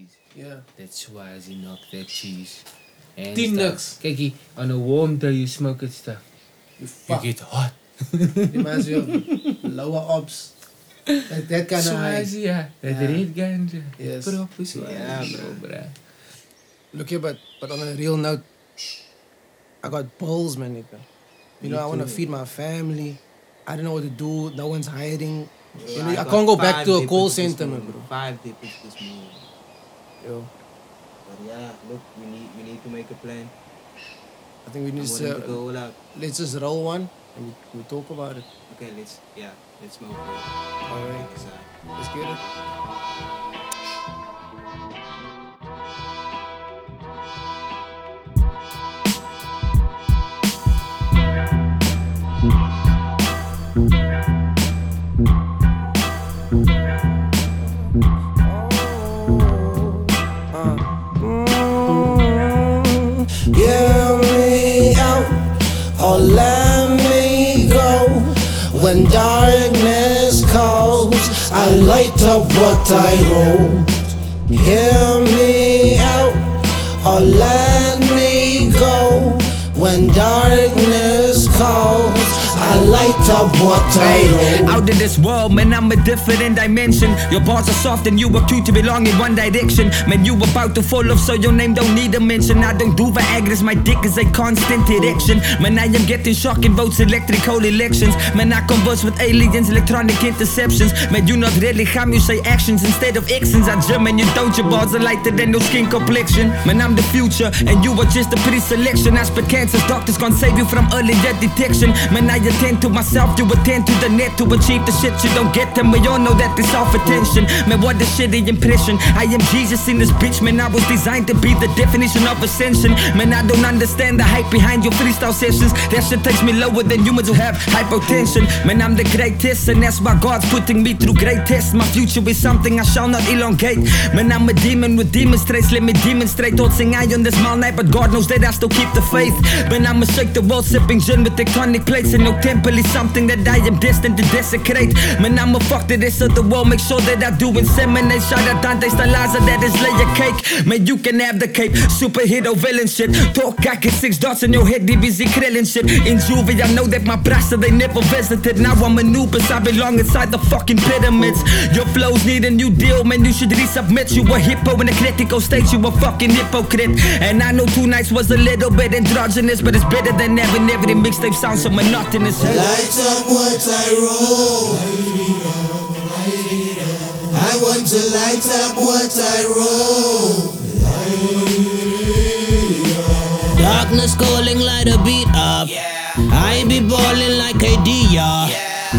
cheese. Yeah. That's why he knock that cheese. And Tien niks. Kykie, on a warm day you smoke it stuff. You You get hot. Reminds me of lower ops. Like that kind of high. Yeah. That Yeah. red ganja. Yes. Swazi. Yeah, bro, bro. Look here, but but on a real note, I got balls, man, nigga. You know, I want to feed my family. I don't know what to do. No one's hiding. You know, I got can't go back to a call center, man, bro. Five dippers this morning. Yo, But yeah, look, we need we need to make a plan. I think we need to to go all out. let's just roll one and we, we talk about it. Okay, let's yeah, let's move. bro. All right, Take a side. let's get it. Hear me out or let me go. When darkness calls, I light up what I hold. Hear me out or let me go. When darkness up what. Out of this world, man, I'm a different dimension. Your bars are soft and you were cute to belong in one direction. Man, you about to fall off, so your name don't need a mention. I don't do Viagra's, my dick is a constant erection. Man, I am getting shocking votes, electrical elections. Man, I converse with aliens, electronic interceptions. Man, you not really harm, you say actions instead of actions. I German, you don't, your bars are lighter than your skin complexion. Man, I'm the future, and you are just a pre-selection. I spit cancers, doctors can't save you from early death detection. Man, I attend to myself, you attend to the net to achieve the shit you don't get. And we all know that it's self attention. Man, what a shitty impression. I am Jesus in this bitch, man. I was designed to be the definition of ascension. Man, I don't understand the hype behind your freestyle sessions. That shit takes me lower than humans who have hypotension. Man, I'm the greatest, and that's why God's putting me through great tests. My future is something I shall not elongate. Man, I'm a demon with demon traits. Let me demonstrate. Thought sing I on this small night, but God knows that I still keep the faith. Man, I'ma shake the world, sipping gin with tectonic plates. And no temple is something that I am destined to desecrate. Man, I'ma fuck the rest of the world, make sure that I do inseminate. Shout out Dante Stalaza, that is lay a cake. Man, you can have the cape, superhero villain shit. Talk, I get six dots in your head, DBZ krillin shit. In Juvie, I know that my brasta they never visited. Now I'm a Anubis, I belong inside the fucking pyramids. Your flows need a new deal, man, you should resubmit. You a hippo in a critical state, you a fucking hypocrite. And I know two nights was a little bit androgynous, but it's better than having every mixtape sound so monotonous. Light up what I roll. I want to light up what I roll. Darkness calling, light a beat up. I be balling like a yeah.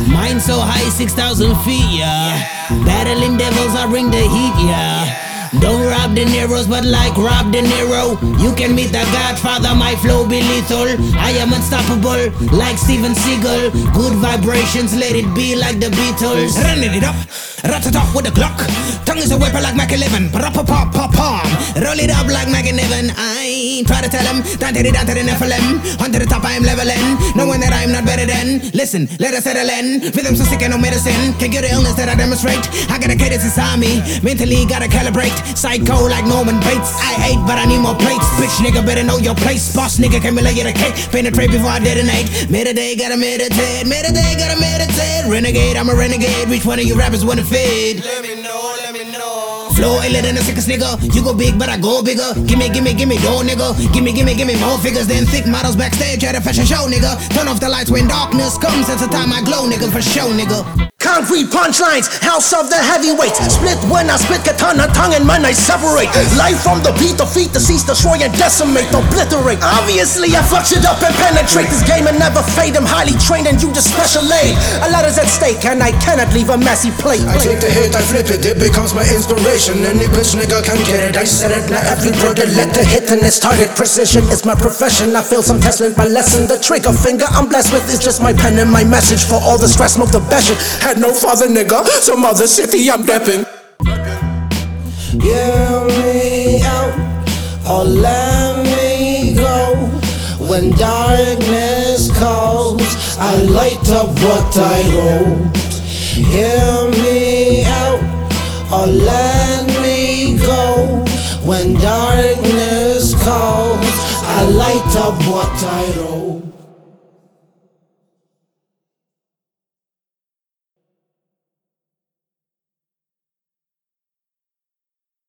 Mine so high, 6,000 feet, yeah. Battling devils, I bring the heat, yeah. Don't rob the Neros, but like Rob De Niro. You can meet the Godfather, my flow be lethal. I am unstoppable, like Steven Seagal. Good vibrations, let it be like the Beatles. Running it up, rat it up with the clock. Tongue is a weapon like Mac 11. Pop, pop, pop, pop. Roll it up like Mac and Evan. I try to tell him, down to the down to the Nephilim. On to the top, I am leveling. Knowing that I'm not better than. Listen, let us settle in. Rhythms so sick and no medicine. Can get the illness that I demonstrate. I got a cadence inside me. Mentally, gotta calibrate. Psycho like Norman Bates. I ate, but I need more plates. Bitch, nigga, better know your place. Boss nigga, can me lay you the cake. Penetrate before I detonate. Meditate, gotta meditate. Meditate, gotta meditate. Renegade, I'm a renegade. Which one of you rappers wanna fade? Let me know, let me know. Flow iller than the sickest nigga. You go big, but I go bigger. Gimme, gimme, gimme, dough, nigga. Gimme, gimme, gimme more figures than thick models backstage at a fashion show, nigga. Turn off the lights when darkness comes. That's the time I glow, nigga, for show, nigga. Concrete punchlines, house of the heavyweights. Split when I spit katana, tongue and man I separate. Life from the beat, defeat, decease, destroy and decimate, obliterate. Obviously, I fuck it up and penetrate this game and never fade. I'm highly trained and you just special aid. A lot is at stake and I cannot leave a messy plate. I take the hit, I flip it, it becomes my inspiration. Any bitch nigga can get it, I said it. Now every brother let the hit and its target precision. It's my profession, I feel some test with my lesson. The trigger finger I'm blessed with is just my pen and my message. For all the stress, smoke the best shit. Had no father nigga, some other city I'm depping. Hear me out or let me go. When darkness calls, I light up what I hold. Hear me out or let me go. When darkness calls, I light up what I wrote.